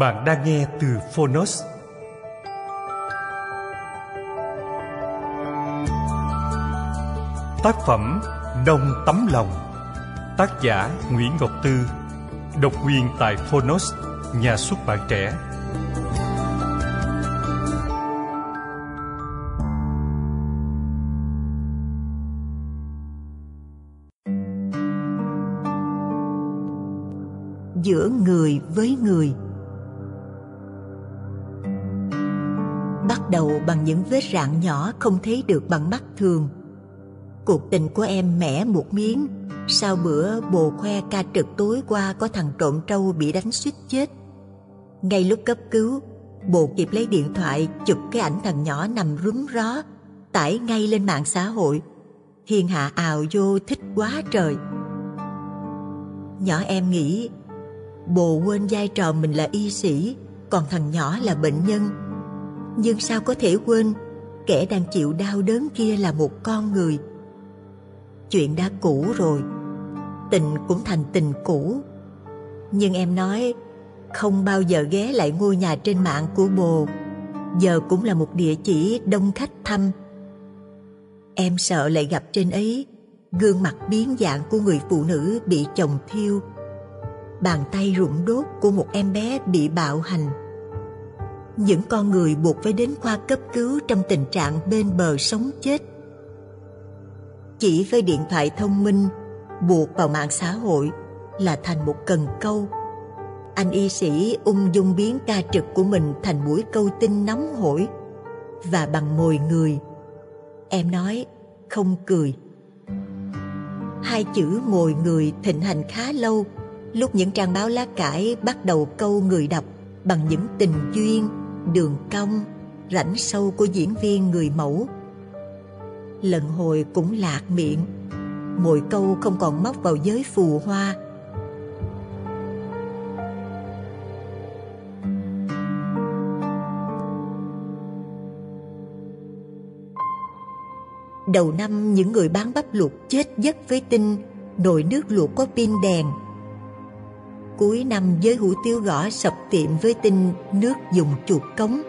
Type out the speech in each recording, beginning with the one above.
Bạn đang nghe từ Phonos. Tác phẩm Đông Tấm Lòng Tác giả Nguyễn Ngọc Tư Độc quyền tại Phonos, nhà xuất bản trẻ giữa người với người bắt đầu bằng những vết rạn nhỏ không thấy được bằng mắt thường. Cuộc tình của em mẻ một miếng. Sau bữa, bồ khoe ca trực tối qua có thằng trộm trâu bị đánh suýt chết. Ngay lúc cấp cứu, bồ kịp lấy điện thoại, chụp cái ảnh thằng nhỏ nằm rúm ró, tải ngay lên mạng xã hội. Thiên hạ ào vô thích quá trời. Nhỏ em nghĩ, bồ quên vai trò mình là y sĩ, còn thằng nhỏ là bệnh nhân nhưng sao có thể quên, kẻ đang chịu đau đớn kia là một con người. Chuyện đã cũ rồi, tình cũng thành tình cũ. Nhưng em nói, không bao giờ ghé lại ngôi nhà trên mạng của bồ. Giờ cũng là một địa chỉ đông khách thăm. Em sợ lại gặp trên ấy, gương mặt biến dạng của người phụ nữ bị chồng thiêu. Bàn tay rụng đốt của một em bé bị bạo hành những con người buộc phải đến khoa cấp cứu trong tình trạng bên bờ sống chết. Chỉ với điện thoại thông minh buộc vào mạng xã hội là thành một cần câu. Anh y sĩ ung dung biến ca trực của mình thành mũi câu tin nóng hổi và bằng mồi người. Em nói, không cười. Hai chữ mồi người thịnh hành khá lâu, lúc những trang báo lá cải bắt đầu câu người đọc bằng những tình duyên đường cong, rãnh sâu của diễn viên người mẫu. Lần hồi cũng lạc miệng mỗi câu không còn móc vào giới phù hoa. Đầu năm, những người bán bắp luộc chết giấc với tin nồi nước luộc có pin đèn cuối năm giới hủ tiếu gõ sập tiệm với tin nước dùng chuột cống.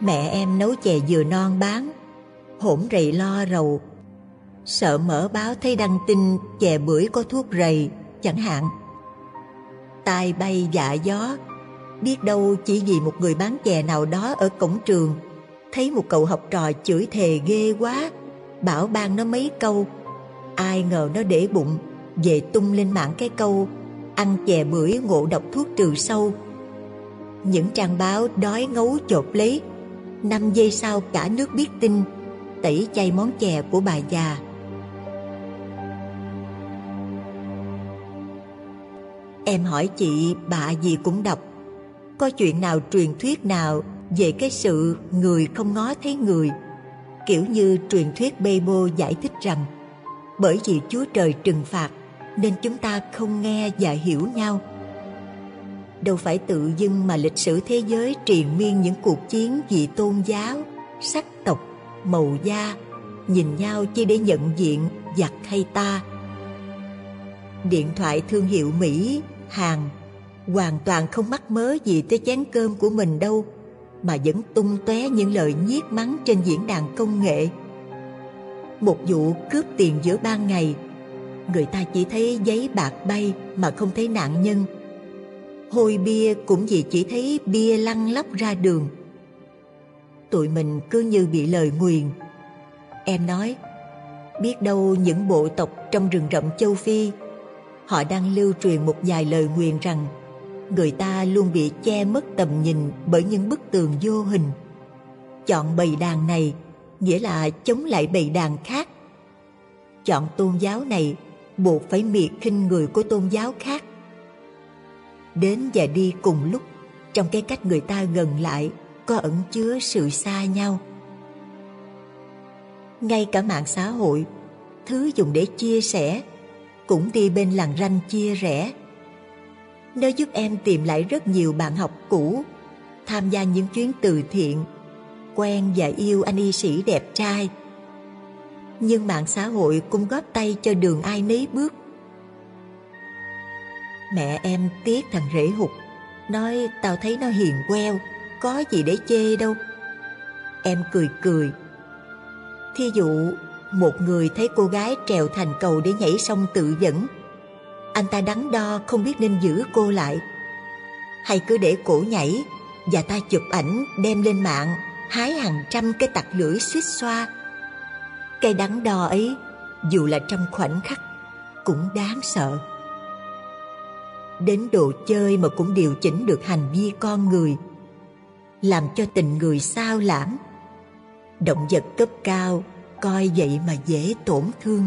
Mẹ em nấu chè dừa non bán hổn rầy lo rầu. Sợ mở báo thấy đăng tin chè bưởi có thuốc rầy, chẳng hạn. Tai bay dạ gió, biết đâu chỉ vì một người bán chè nào đó ở cổng trường, thấy một cậu học trò chửi thề ghê quá, bảo ban nó mấy câu. Ai ngờ nó để bụng về tung lên mạng cái câu, ăn chè bưởi ngộ độc thuốc trừ sâu. Những trang báo đói ngấu chộp lấy, năm giây sau cả nước biết tin, tẩy chay món chè của bà già. Em hỏi chị, bà gì cũng đọc. Có chuyện nào truyền thuyết nào về cái sự người không ngó thấy người? Kiểu như truyền thuyết bê bô giải thích rằng, bởi vì chúa trời trừng phạt nên chúng ta không nghe và hiểu nhau. Đâu phải tự dưng mà lịch sử thế giới triền miên những cuộc chiến vì tôn giáo, sắc tộc, màu da, nhìn nhau chỉ để nhận diện giặc hay ta. Điện thoại thương hiệu mỹ, hàn, hoàn toàn không mắc mớ gì tới chén cơm của mình đâu, mà vẫn tung tóe những lời nhiếc mắng trên diễn đàn công nghệ. Một vụ cướp tiền giữa ban ngày người ta chỉ thấy giấy bạc bay mà không thấy nạn nhân. Hôi bia cũng vì chỉ thấy bia lăn lóc ra đường. Tụi mình cứ như bị lời nguyền. Em nói, biết đâu những bộ tộc trong rừng rậm châu phi, họ đang lưu truyền một vài lời nguyền rằng người ta luôn bị che mất tầm nhìn bởi những bức tường vô hình. Chọn bầy đàn này, nghĩa là chống lại bầy đàn khác. Chọn tôn giáo này buộc phải miệt khinh người của tôn giáo khác. Đến và đi cùng lúc, trong cái cách người ta gần lại, có ẩn chứa sự xa nhau. Ngay cả mạng xã hội, thứ dùng để chia sẻ, cũng đi bên làng ranh chia rẽ. Nó giúp em tìm lại rất nhiều bạn học cũ, tham gia những chuyến từ thiện, quen và yêu anh y sĩ đẹp trai nhưng mạng xã hội cũng góp tay cho đường ai nấy bước. Mẹ em tiếc thằng rể hụt, nói tao thấy nó hiền queo, có gì để chê đâu. Em cười cười. Thí dụ, một người thấy cô gái trèo thành cầu để nhảy sông tự dẫn, anh ta đắn đo không biết nên giữ cô lại. Hay cứ để cổ nhảy và ta chụp ảnh đem lên mạng, hái hàng trăm cái tặc lưỡi suýt xoa cái đắn đo ấy, dù là trong khoảnh khắc, cũng đáng sợ. Đến đồ chơi mà cũng điều chỉnh được hành vi con người, làm cho tình người sao lãng động vật cấp cao, coi vậy mà dễ tổn thương.